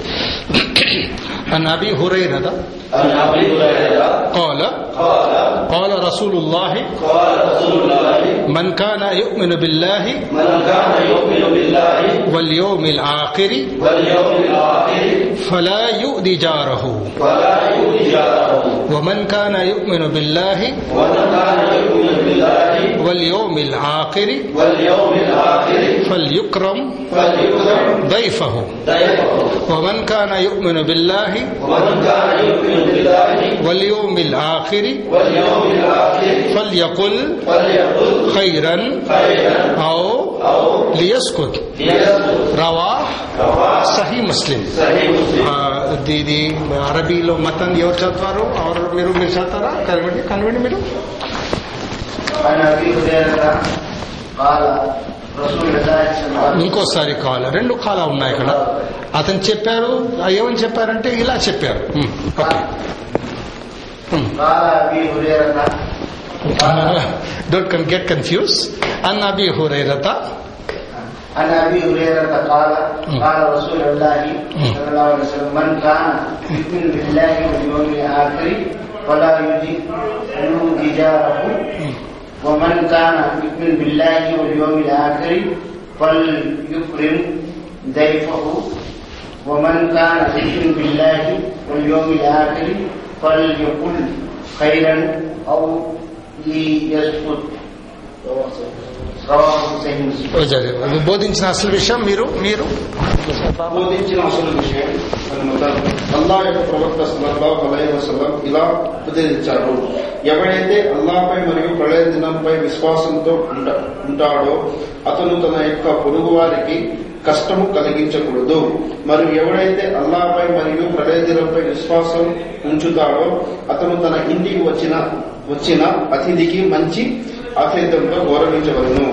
عن أبي هريرة. عن أبي هريرة. قال قال قال رسول الله قال رسول الله من كان يؤمن بالله من كان يؤمن بالله واليوم الآخر واليوم الآخر فلا يؤذي جاره. ولا يؤذي جاره. ومن كان يؤمن بالله ومن كان يؤمن بالله واليوم الآخر واليوم الآخر فليكرم فليكرم ضيفه. ضيفه. ومن كان يؤمن بالله ومن كان يؤمن بالله واليوم الآخر واليوم الآخر فليقل فليقل خيرا خيرا أو أو ليسكت. ليسكت. رواه صحيح مسلم. صحيح దీది అరబీలో మతం ఎవరు చదువుతారు ఎవరు మీరు మీరు చదువుతారా? కనివ్వండి కనివ్వండి మీరు. ఇంకోసారి కాల రెండు కాల ఉన్నాయి ఇక్కడ అతను చెప్పారు ఏమని చెప్పారంటే ఇలా చెప్పారు. ఓకే. డోంట్ కన్ గెట్ కన్ఫ్యూజ్ అన్ అబి హురైరత عن أبي هريرة قال قال رسول الله صلى الله عليه وسلم من كان يؤمن بالله واليوم الآخر فلا يؤذي جاره. ومن كان يؤمن بالله واليوم الآخر فليكرم ضيفه. ومن كان يؤمن بالله واليوم الآخر فليقل خيرا أو ليسكت. బోధించిన అసలు విషయం మీరు మీరు? బోధించిన అసలు విషయం అల్లా యొక్క ప్రవక్త సల్లల్లాహు అలైహి వసల్లం ఇలా ఉపదేశించారు ఎవడైతే అల్లాపై మరియు ప్రళయ దినంపై విశ్వాసంతో ఉంట- ఉంటాడో అతను తన యొక్క పొరుగు వారికి కష్టము కలిగించకూడదు. మరియు ఎవడైతే అల్లాపై మరియు ప్రళయ దినంపై విశ్వాసం ఉంచుతాడో అతను తన ఇంటికి వచ్చిన వచ్చిన అతిథికి మంచి ఆతిథ్యంతో గౌరవించవలను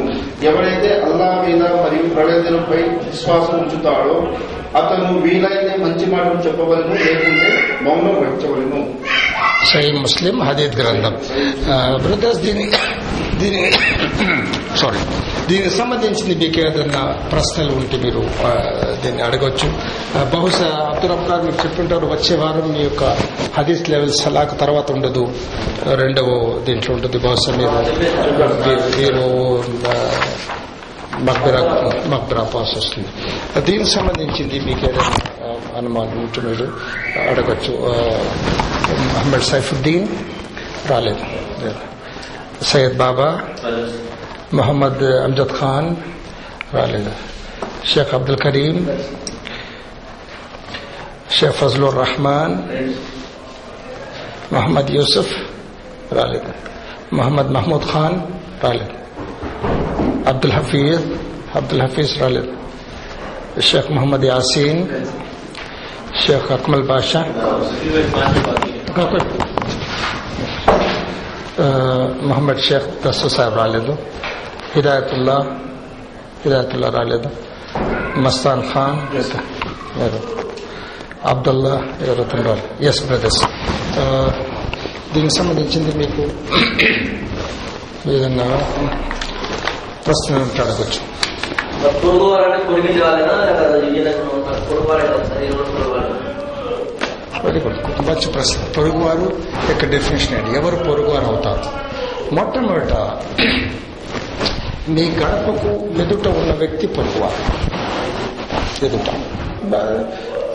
ఎవరైతే అల్లా మీద మరియు ప్రళయదినంపై విశ్వాసం ఉంచుతాడో అతను వీలైతే మంచి మాటలు చెప్పవలను లేకుంటే మౌనం వహించవలను. సై ముస్లిం హదీద్ గ్రంథం. బ్రదర్స్ దీని దీని సారీ దీనికి సంబంధించింది మీకు ఏదైనా ప్రశ్నలు ఉంటే మీరు దీన్ని అడగవచ్చు బహుశా అబ్దుల్ అబ్దార్ మీరు చెప్తుంటారు వచ్చే వారం మీ యొక్క హదీస్ లెవెల్ సలాక్ తర్వాత ఉండదు. రెండవ దీంట్లో ఉంటుంది బహుశా మీరు మీరు మక్బరా మక్బరా పాస్ వస్తుంది. దీనికి సంబంధించింది మీకు ఏదైనా అనుమానం ఉంటే మీరు అడగచ్చు. మహమ్మద్ సైఫుద్దీన్ రాలేదు. సయ్యద్ బాబా మొహమ్మద్ అమ్జద్ ఖాన్ రాలేదు షేక్ అబ్దుల్ కరీం షేక్ ఫజలుర్ రహమాన్ మొహమ్మద్ యూసుఫ్ రాలేదు మొహమ్మద్ మహమూద్ ఖాన్ రాలేదు అబ్దుల్ హఫీజ్ అబ్దుల్ హఫీజ్ రాలేదు షేక్ మొహమ్మద్ యాసీన్ షేక్ అక్మల్ బాషా మొహమ్మద్ షేక్ దస్తు సాహెబ్ రాలేదు. హిదాయతుల్లా హిదాయతుల్లా రాలేదు. మస్తాన్ ఖాన్ అబ్దుల్లా ఎవరైతే రాలేదు ఎస్ బ్రదర్స్ దీనికి సంబంధించింది మీకు ఏదన్నా ప్రశ్న అడగచ్చు. వెరీ గుడ్ మంచి ప్రశ్న. పొరుగువారు యొక్క డెఫినేషన్ ఏంటి? ఎవరు పొరుగువారు అవుతారు? మొట్టమొదట మీ గడపకు ఎదుట ఉన్న వ్యక్తి పొరుగువారు. ఎదుట.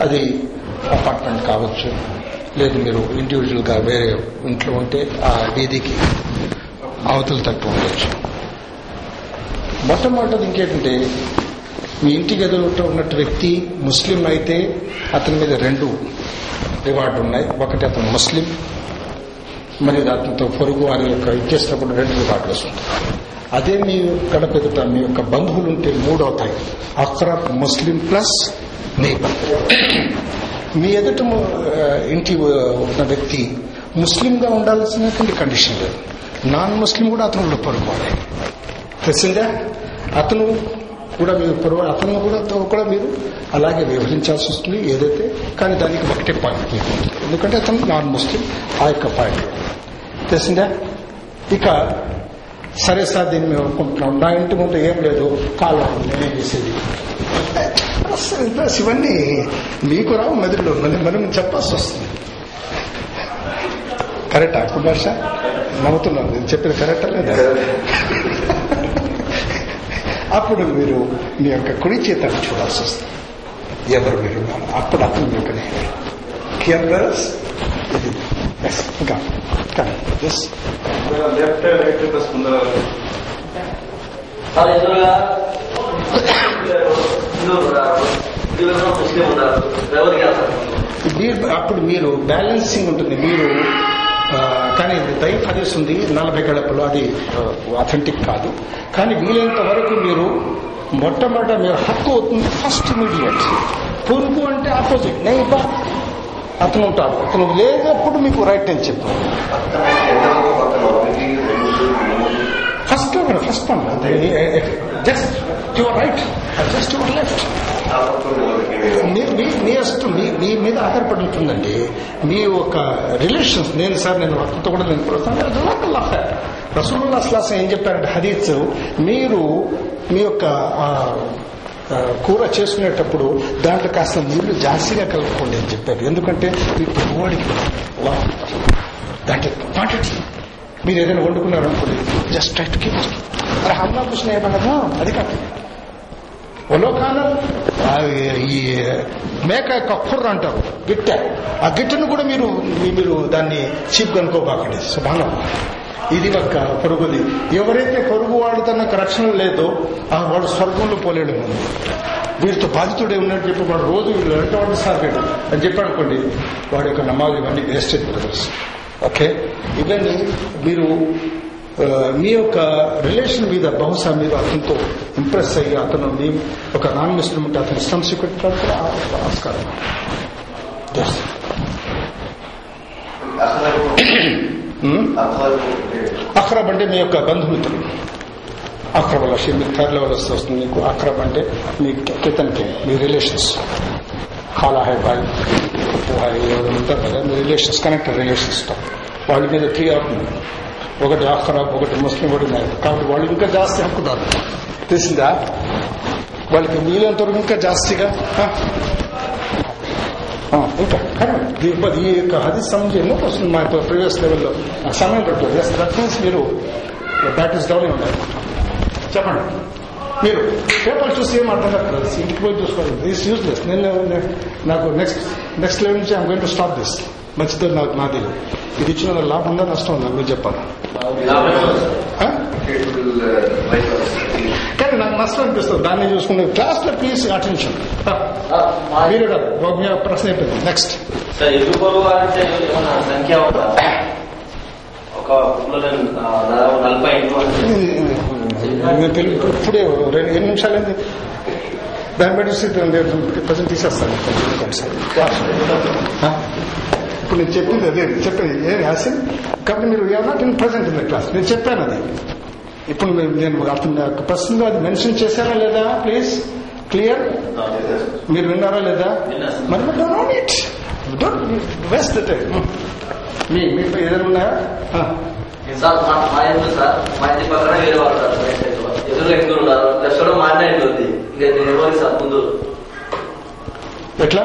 అది అపార్ట్మెంట్ కావచ్చు లేదు మీరు ఇండివిజువల్గా వేరే ఇంట్లో ఉంటే ఆ వీధికి అవతల తట్టు ఉండొచ్చు. మొట్టమొదటిది ఇంకేంటంటే మీ ఇంటికి ఎదురుట ఉన్నట్టు వ్యక్తి ముస్లిం అయితే అతని మీద రెండు రివార్డు ఉన్నాయి ఒకటి అతను ముస్లిం మరియు అతనితో పొరుగు వారి యొక్క ఇచ్చేసినప్పుడు రెండు రివార్డులు వస్తుంది అదే మీ గడప ఎదుట మీ యొక్క బంధువులు ఉంటే మూడు అవుతాయి అక్రబ్ ముస్లిం ప్లస్ నేబర్. మీ ఎదుట ఇంటి ఉన్న వ్యక్తి ముస్లింగా ఉండాల్సినటువంటి కండిషన్ లేదు. నాన్ ముస్లిం కూడా అతను పొరుగువాడే. తెలిసిందా? అతను కూడా మీరు పొరపాటు అతను కూడా కూడా మీరు అలాగే వ్యవహరించాల్సి వస్తుంది ఏదైతే కానీ దానికి ఒకటే పాయింట్ మీకు ఎందుకంటే అతను నాన్ ముస్లిం ఆ యొక్క పాయింట్ తెలిసిందా? ఇక సరే సార్ దీన్ని మేము ఒప్పుకుంటున్నాం నా ఇంటి ముందు ఏం లేదు కాలం నేనేం చేసేది? ప్లస్ ఇవన్నీ మీకు రావు మెదడులో మళ్ళీ మనం చెప్పాల్సి వస్తుంది. కరెక్టా కుమార్ సార్? నవ్వుతున్నాను. నేను చెప్పేది కరెక్టా లేదా? అప్పుడు మీరు మీ యొక్క కుడి చేతను చూడాల్సి వస్తుంది. ఎవరు మీరు? అప్పుడు అతను మీ యొక్క బ్రదర్స్ ఇది ఇంకా కానీ ఎస్ లెఫ్ట్ రైట్ ప్లస్ ముందర ఎదురుగా మీరు అప్పుడు మీరు బ్యాలెన్సింగ్ ఉంటుంది. మీరు కానీ దైవ హదీస్ ఉంది నలభై గడపలు. అది అథెంటిక్ కాదు. కానీ వీలైనంత వరకు మీరు మొట్టమొదట మీరు హక్కు అవుతుంది ఫస్ట్ ఇమీడియట్ పొరుగు అంటే ఆపోజిట్ నే బా అతను ఉంటాడు. అతను లేనప్పుడు మీకు రైట్ అని చెప్తాను first first just just your right just your left మీ మీ- మీ మీ మీ మీద ఆధారపడి ఉంటుందండి మీ ఒక రిలేషన్స్ నేను సార్ నేను అతనితో కూడా నేను రసూలుల్లా అస్లాస్ ఏం చెప్పారంటే హరీత్ మీరు మీ యొక్క కూర చేసుకునేటప్పుడు దాంట్లో కాస్త నీళ్ళు జాస్తిగా కలుపుకోండి అని చెప్పారు. ఎందుకంటే మీ పొగవాడికి దాంట్లో క్వాంటిటీ మీరు ఏదైనా వండుకున్నారు అనుకోండి జస్ట్ ట్రై టు కీప్ అరే హమ్లా కృష్ణ ఏమన్నా అది కాదు. ఒలోకానం ఈ మేక యొక్క కుర్ర అంటారు గిట్ట. ఆ గిట్టను కూడా మీరు మీరు దాన్ని చీప్ అనుకోబాకండి శుభానం ఇది ఒక పొరుగుది. ఎవరైతే పొరుగు వాడు తనకు రక్షణ లేదో ఆ వాడు స్వర్గంలో పోలేడు. ముందు వీరితో బాధితుడే ఉన్నట్టు చెప్పి వాడు రోజు వీళ్ళు వెంట వాడు సాగాడు. అని చెప్పనుకోండి అనుకోండి వాడి యొక్క నమాజ్ ఇవన్నీ వేస్టేజ్ బ్రదర్స్ ఓకే? ఇవన్నీ మీరు మీ యొక్క రిలేషన్ మీద బహుశా మీరు అతనితో ఇంప్రెస్ అయ్యి అతను మీ ఒక నాన్ ముస్లిం ఉంటే అతను ఇస్లాం స్వీకరించడానికి ఆస్కారం. Hmm? అక్రబ్ అంటే మీ యొక్క బంధుమిత్రులు అక్రబ్ మీకు థర్డ్ లెవెల్ వస్తే వస్తుంది మీకు అక్రబ్ అంటే మీ కితన్కి మీ రిలేషన్స్ ఖాలా హై బాయ్ ఉప్పు హై ఎవరు ఉంటారు కదా మీ రిలేషన్స్ కనెక్టెడ్ రిలేషన్స్ వాళ్ళ మీద త్రీ అవుతుంది ఒకటి అక్రబ్ ఒకటి ముస్లిం ఒకటి నాయక్ కాబట్టి వాళ్ళు ఇంకా జాస్తి హక్కుదారు తెలిసిందా? వాళ్ళకి వీలంత ఇంకా జాస్తిగా ఇంకా. ఈ యొక్క హది సంబంధించి ఎన్నో వస్తుంది మా ప్రీవియస్ లెవెల్లో. సమయం పెట్టారు ఎస్ దట్ మీన్స్ మీరు బ్యాట్ ఇస్ డౌన్ ఉండాలి చెప్పండి. మీరు పేపర్ చూసి ఏం అర్థం కాదు ఇంటికి పోయి చూసుకోవాలి. దిస్ యూస్లెస్ నేను నాకు నెక్స్ట్ నెక్స్ట్ లెవెల్ నుంచి I'm going to stop this మంచిదో నాకు నాది ఇది ఇచ్చిన లాభం ఉందా? నష్టం ఉందా? మీరు చెప్పాలి. కానీ నాకు నష్టం అనిపిస్తుంది దాన్ని చూసుకునే క్లాస్లో ప్లీజ్ అటెన్షన్ మీరు ప్రశ్న అయిపోయింది. నెక్స్ట్ ఇప్పుడే రెండు ఎన్ని నిమిషాలైంది? దాన్ని బట్టి ప్రజెంట్ తీసేస్తాను? ఇప్పుడు నేను చెప్పింది అదే. చెప్పేది ఏ యాసిన్ కాబట్టి మీరు not in present in the class నేను చెప్పాను అది. ఇప్పుడు నేను అతని ప్రశ్నలో అది మెన్షన్ చేశారా లేదా? ప్లీజ్ క్లియర్ మీరు విన్నారా లేదా. మరి don't it don't waste the time మీ మీకు ఏదైనా ఉన్నాయా? ఆ. సార్ మా మా ఇంట్లో సార్ మా ఇంటి పక్కన వేరే వాళ్ళు సార్ రైట్ సైడ్లో. ఎదురుగా హిందువులు ఉన్నారు. లెఫ్ట్ సైడ్ మా అన్న ఇంటి ఉంది ఇంకా నేను ఎవరికి సార్ ముందు. ఎట్లా?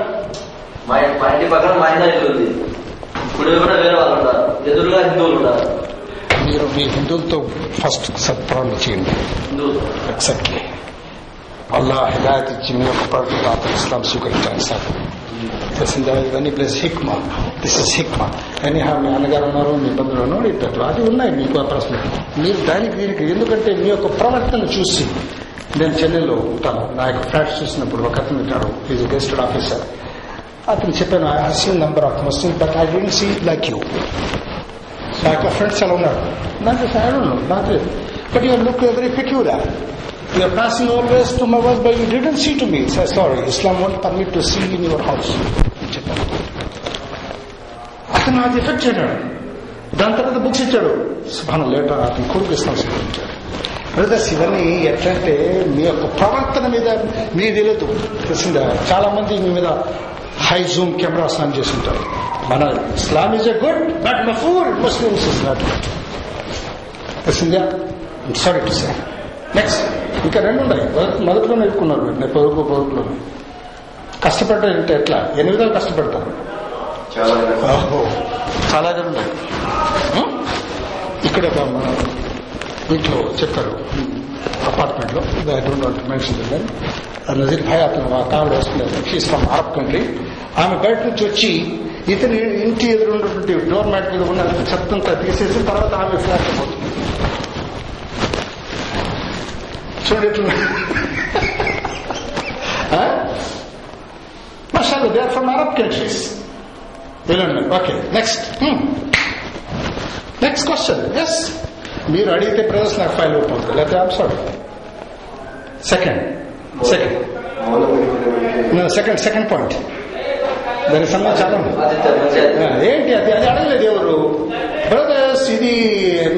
మా మా ఇంటి పక్కన మా అన్న ఇల్లు ఉంది. ఇప్పుడు కూడా వేరే వాళ్ళు ఉంటారు ఎదురుగా హిందువులు ఉంటారు మీరు మీ హిందువులతో ఫస్ట్ సత్ప్రాణం చేయండి. ఎగ్జాక్ట్లీ అల్లా హిదాయత్ ఇచ్చి మీ యొక్క ప్రవర్తన ఇస్లాం స్వీకరించాలి సార్. తెలిసిందా ఇవన్నీ ప్లస్ హిక్మా దిస్ ఇస్ హిక్మా అని మీ అన్నగారు ఉన్నారు మీ బంధువులు ఉన్నారు ఇద్దరు అది ఉన్నాయి మీకు ఆ ప్రశ్న. మీరు దానికి దీనికి ఎందుకంటే మీ యొక్క ప్రవర్తన చూసి నేను చెన్నైలో ఉంటాను. నా యొక్క ఫ్లాట్స్ చూసినప్పుడు ఒక అతను ఉంటాడు. ఈజ్ గెస్టెడ్ ఆఫీసర్ అతను చెప్పాను I have seen number of Muslim but I don't see like you నా యొక్క ఫ్రెండ్స్ ఎలా ఉన్నారు నాకు ఐడోంట్ నాకు లేదు but your look very peculiar you are passing always to my was by you didn't see to me sorry Islam won't permit to see in your house చెప్పాను అతను అది ఎఫెక్ట్ చేయడాడు దాని తర్వాత బుక్స్ ఇచ్చాడు సుభాన లేట అతను కొడుకు ఇస్తాం ఇచ్చాడు బ్రదర్స్ ఇవన్నీ ఎట్లంటే మీ యొక్క ప్రవర్తన మీద మీ తెలియదు తెలిసిందా చాలా మంది మీ మీద హై జూమ్ కెమెరాస్ ఆన్ చేసి ఉంటారు మన Islam is a good but మఫూల్ Muslims is not good తెలిసిందా సారీ టు సే నెక్స్ట్ ఇంకా రెండు ఉన్నాయి. మొదటి- మొదట్లో నేర్చుకున్నారు మీరు నేను పొరుగు పొరుగులో కష్టపడ్డారంటే ఎట్లా? ఎన్ని విధాలు కష్టపడతారు? చాలా ఉన్నాయి? ఇక్కడ మన ఇంట్లో చెప్పారు. అపార్ట్మెంట్లో I don't want mention Nazir bhai అతను కావిడ వస్తున్నారు. షీస్ ఫ్రమ్ అరబ్ కంట్రీ ఆమె బయట నుంచి వచ్చి ఇతని ఇంటి ఎదురు ఉన్నటువంటి డోర్ మ్యాట్ మీద ఉన్న చెత్తంతా తీసేసి తర్వాత ఆమె ఫ్లాట్ పోతుంది. చూడండి ఎట్లా they are from Arab countries వినండి okay next next question yes మీరు అడిగితే ప్రదర్శన నాకు ఫైల్ అవుతుంది. లేకపోతే I'm second second second second point దానికి సమాచారం ఏంటి అది? అది అడగలేదు ఎవరు? బ్రదర్స్ ఇది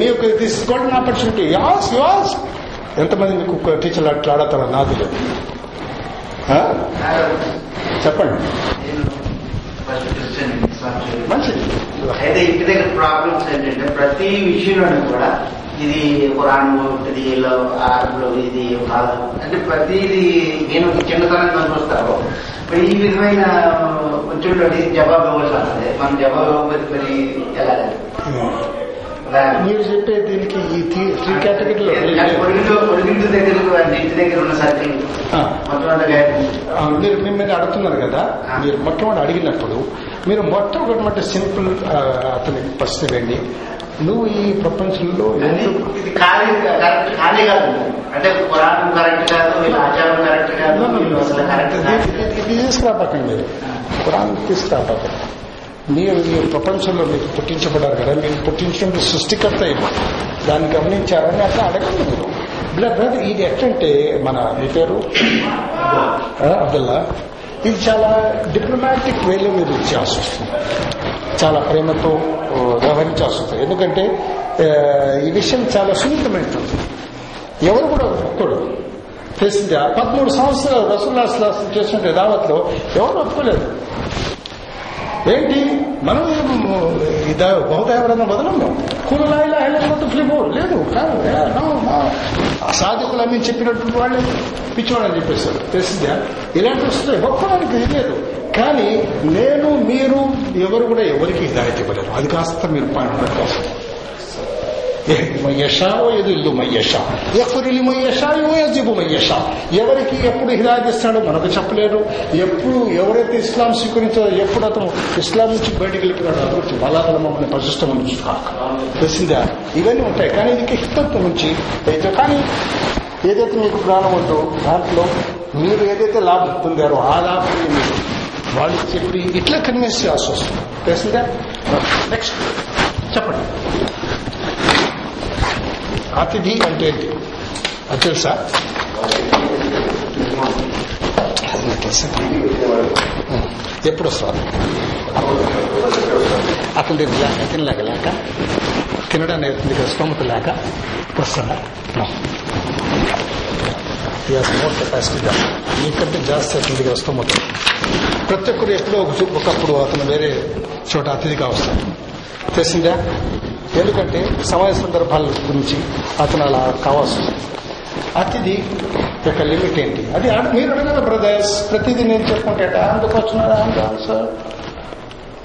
మీకు this golden opportunity as as ఎంతమంది మీకు టీచర్లు అట్లా ఆడతారో నాది లేదు. చెప్పండి. మంచిది. అయితే ఇంటి దగ్గర ప్రాబ్లమ్స్ ఏంటంటే ప్రతి విషయంలోనూ కూడా ఇది ఖురాన్ ఉంటుంది ఇలా ఆర్లో ఇది కాదు అంటే ప్రతిది నేను చిన్నతనం కనిపిస్తాను మరి ఈ విధమైన కొంచెం జవాబు ఇవ్వాల్సి మనం జవాబు ఇవ్వకపోతే మరి ఎలా మీరు చెప్పే దీనికి ఈ త్రీ కేటగిరీలో దగ్గర ఇంటి దగ్గర ఉన్న సర్కిల్ మీరు మిమ్మల్ని అడుగుతున్నారు కదా మీరు మొట్టమొదటి అడిగినప్పుడు మీరు మొట్టమొదటి సింపుల్ అతనికి ప్రశ్న వేయండి నువ్వు ఈ ప్రపంచంలో ఇది ఖాళీ కాదు. అంటే కరెక్ట్ కాదు ఆచారం కరెక్ట్ కాదు ఇది- తీసుకురాపకండి కురాన్ తీసుకురాపకండి మీరు ఈ ప్రపంచంలో మీకు పుట్టించబడారు కదా మీరు పుట్టించిన సృష్టికర్త దాన్ని గమనించారని అట్లా అడగండి మీరు బ్రదర్ బ్రదర్ ఇది ఎట్లంటే మన మీ పేరు? అబ్దుల్లా. ఇది చాలా డిప్లొమాటిక్ వేలో మీరు ఇచ్చేయాల్సి వస్తుంది చాలా ప్రేమతో వ్యవహరించాల్సి ఉంటుంది ఎందుకంటే ఈ విషయం చాలా సున్నితమైనటువంటి ఎవరు కూడా ఒప్పుకోడు తెలిసింది పదమూడు సంవత్సరాలు రసూల్లా సల్లాహం చేసిన దావత్లో ఎవరు ఒప్పుకోలేదు. ఏంటి? మనం ఇదా బహుత ఎవరైనా వదలము? కూలలాయిలా ఇలా వెళ్ళకపోతే ఫ్లిపో లేదు కాదు అసాధకులు అని చెప్పినటువంటి వాళ్ళు పిచ్చివాడని చెప్పేశారు. తెలిసిందా ఇలాంటి వస్తుంది ఒక్కడానికి లేదు కానీ నేను మీరు ఎవరు కూడా ఎవరికి హిదాయత్ ఇవ్వలేరు. అది కాస్త మీరు పాయింట్ పెట్టాల్సి మయ్యషా ఎదుల్లు మయ్యషా. ఎఫరిలి మయ్యషా యోజిబు మయ్యషా. ఎవరికి ఎప్పుడు హిదాయత్ ఇస్తాడో మనకు చెప్పలేరు. ఎప్పుడు ఎవరైతే ఇస్లాం స్వీకరించారో ఎప్పుడు అతను ఇస్లాం నుంచి బయటకు వెళ్ళిపోయాడో అభివృద్ధి బలాదల మమ్మల్ని పరిశిష్టం నుంచి కాక. తెలిసిందా? ఇవన్నీ ఉంటాయి. కానీ ఇది హితత్వం నుంచి అయితే కానీ ఏదైతే మీకు ప్రాణం ఉందో దాంట్లో మీరు ఏదైతే లాభం పొందారో ఆ లాభం మీరు వాళ్ళకి చెప్పి ఇట్లా కన్విన్స్ చేయాల్సి వస్తుంది. తెలిసిందా? నెక్స్ట్ చెప్పండి. అతిథి అంటే ఏంటి? అది తెలుసా. ఎప్పుడు వస్తారు? అతని దగ్గర లేక? తినలేక లేక అతని దగ్గర స్తోమత లేక వస్తాడా మోర్ కెపాసిటీ నీకంటే జాస్తి అతని దగ్గర స్తోమత ప్రతి ఒక్కరు ఎప్పుడో ఒకప్పుడు అతను వేరే చోట అతిథిగా వస్తాడు. తెలిసిందా? ఎందుకంటే సమయ సందర్భాల గురించి అతను అలా కావాల్సి. అతిథి యొక్క లిమిట్ ఏంటి? అది మీరు అడగదా బ్రదర్స్ ప్రతిదీ నేను చెప్పుకుంటే అందుకు వచ్చినారా answer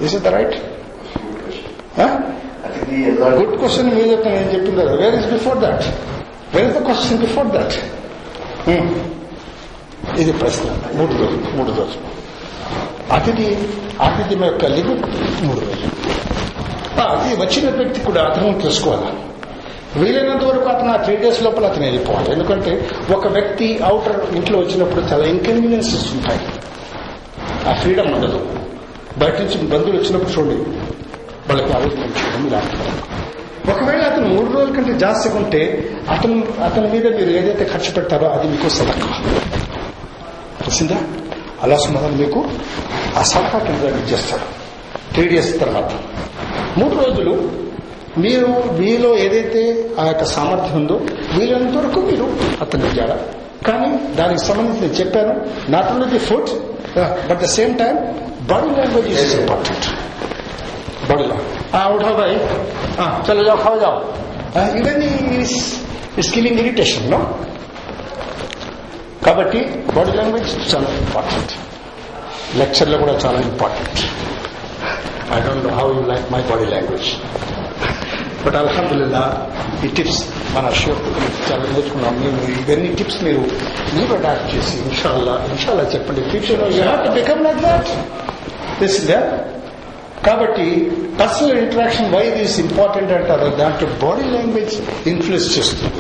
is it the right good question మీరు చెప్తే నేను చెప్పింది కదా. Where is before that where is the question before that ఇది ప్రశ్న. మూడు రోజులు మూడు రోజులు. అతిథి అతిథి యొక్క లిమిట్ మూడు రోజులు. ఆ, అది వచ్చిన వ్యక్తి కూడా అతను తెలుసుకోవాలి. వీలైనంత వరకు అతను ఆ త్రీ డేస్ లోపల అతను వెళ్ళిపోవాలి. ఎందుకంటే ఒక వ్యక్తి అవుటర్ ఇంట్లో వచ్చినప్పుడు చాలా ఇన్కన్వీనియన్సెస్ ఉంటాయి. ఆ ఫ్రీడమ్ ఉండదు. బయట నుంచి బంధువులు వచ్చినప్పుడు చూడండి వాళ్ళకి ఆలోచన చేయడం ఇలాంటి ఒకవేళ అతను మూడు రోజుల కంటే జాస్తిగా ఉంటే అతను అతని మీద మీరు ఏదైతే ఖర్చు పెట్టారో అది మీకు సలహా తెలిసిందా? అలా సుమారు మీకు ఆ సలహా కింద ఇచ్చేస్తాడు. త్రీ డేస్ తర్వాత. మూడు రోజులు మీరు మీలో ఏదైతే ఆ యొక్క సామర్థ్యం ఉందో వీలైనంత వరకు మీరు అతన్ని చేయాలి కానీ దానికి సంబంధించి నేను చెప్పాను not only the food but the same time body language is important بڑھ جاؤ ہاں اٹھاؤ بھائی ہاں چلے جاؤ کھاؤ جاؤ ایون اسکل انٹیشن نو కాబట్టి బాడీ లాంగ్వేజ్ చాలా ఇంపార్టెంట్ లెక్చర్లో కూడా చాలా important I don't know how you like my body language but అల్హదుల్లా ఈ టిప్స్ మన షోర్ చాలా నేర్చుకున్నాం మేము ఇవన్నీ టిప్స్ మీరు మీరు అడాప్ట్ చేసి ఇన్షాల్లా ఇన్షాల్లా చెప్పండి لاڈی you have to become like that this ٹیپس కాబట్టి personal interaction why is important అంటారు దాంట్లో బాడీ లాంగ్వేజ్ ఇన్ఫ్లుయెన్స్ చేస్తుంది.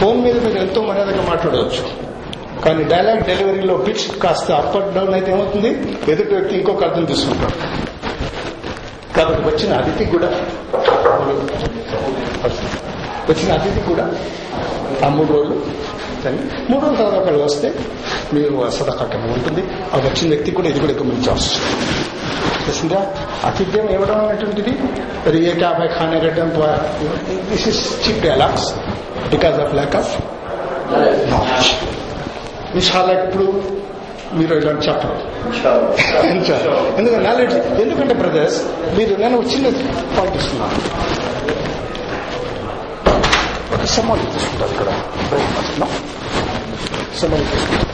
ఫోన్ మీద మీరు ఎంతో మర్యాదగా మాట్లాడవచ్చు. కానీ డైలాగ్ డెలివరీలో పిచ్ కాస్త అప్ అండ్ డౌన్ అయితే ఏమవుతుంది? ఎదుటి వ్యక్తి ఇంకొక అర్థం తీసుకుంటాడు. కాబట్టి వచ్చిన అతిథి కూడా వచ్చిన అతిథి కూడా ఆ మూడు రోజులు మూడు రోజుల తర్వాత ఒకళ్ళు వస్తే మీరు సదకట్టం ఉంటుంది. ఆ వచ్చిన వ్యక్తి కూడా ఇది కూడా గమనించవచ్చు తెలిసిందా అతిథ్యం ఇవ్వడం అనేటువంటిది. మరి ఏ క్యాబ్ ఖానే కట్టడం this is cheap dialogues because of lack of knowledge ఇన్షాల్లా ఇప్పుడు మీరు ఇలాంటి చెప్పరు. ఎందుకంటే నాలెడ్జ్ ఎందుకంటే బ్రదర్స్ మీరు నేను చిన్న పాయింట్ ఇస్తున్నాను. ఒక సమాధి తీసుకుంటారు ఇక్కడ. బ్రేక్ఫాస్ట్లో సమాధి తీసుకుంటారు.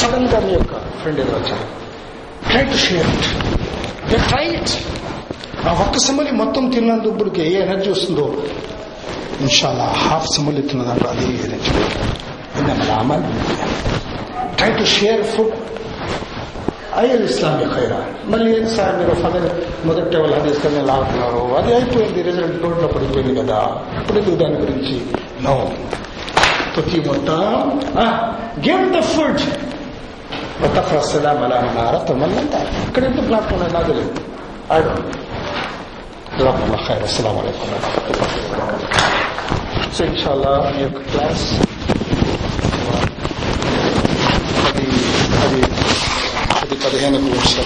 సడన్గా మీ యొక్క ఫ్రెండ్ ఏదో వచ్చారు? Try to share it try it ఆ ఒక్క సమలి మొత్తం తిన్నందుకు ఏ ఎనర్జీ వస్తుందో? ఇన్షాల్లా హాఫ్ సమలి తిన్న దాంట్లో అదే ఎనర్జీ. అమల్ ట్రై టు షేర్ ఫుడ్ అయ్యేది ఇస్లామిక్ ఖైరా. మళ్ళీ ఏం సార్ మీరు ఫదర్ మొదటి వాళ్ళు అది ఇస్తానే లాగుతున్నారు. అది అయిపోయింది రిజల్ట్ రోడ్లో పడిపోయింది కదా. ఇప్పుడు దాని గురించి? నో ప్రతి మొత్తం give the food وتقرأ السلام على من عرفت ومن لم تعرف. ممكن انت بلاك من النازل I don't جزاكم الله خير. والسلام عليكم. ورحمة الله وبركاته. So inshallah your class. قد قد قد هينكم ان شاء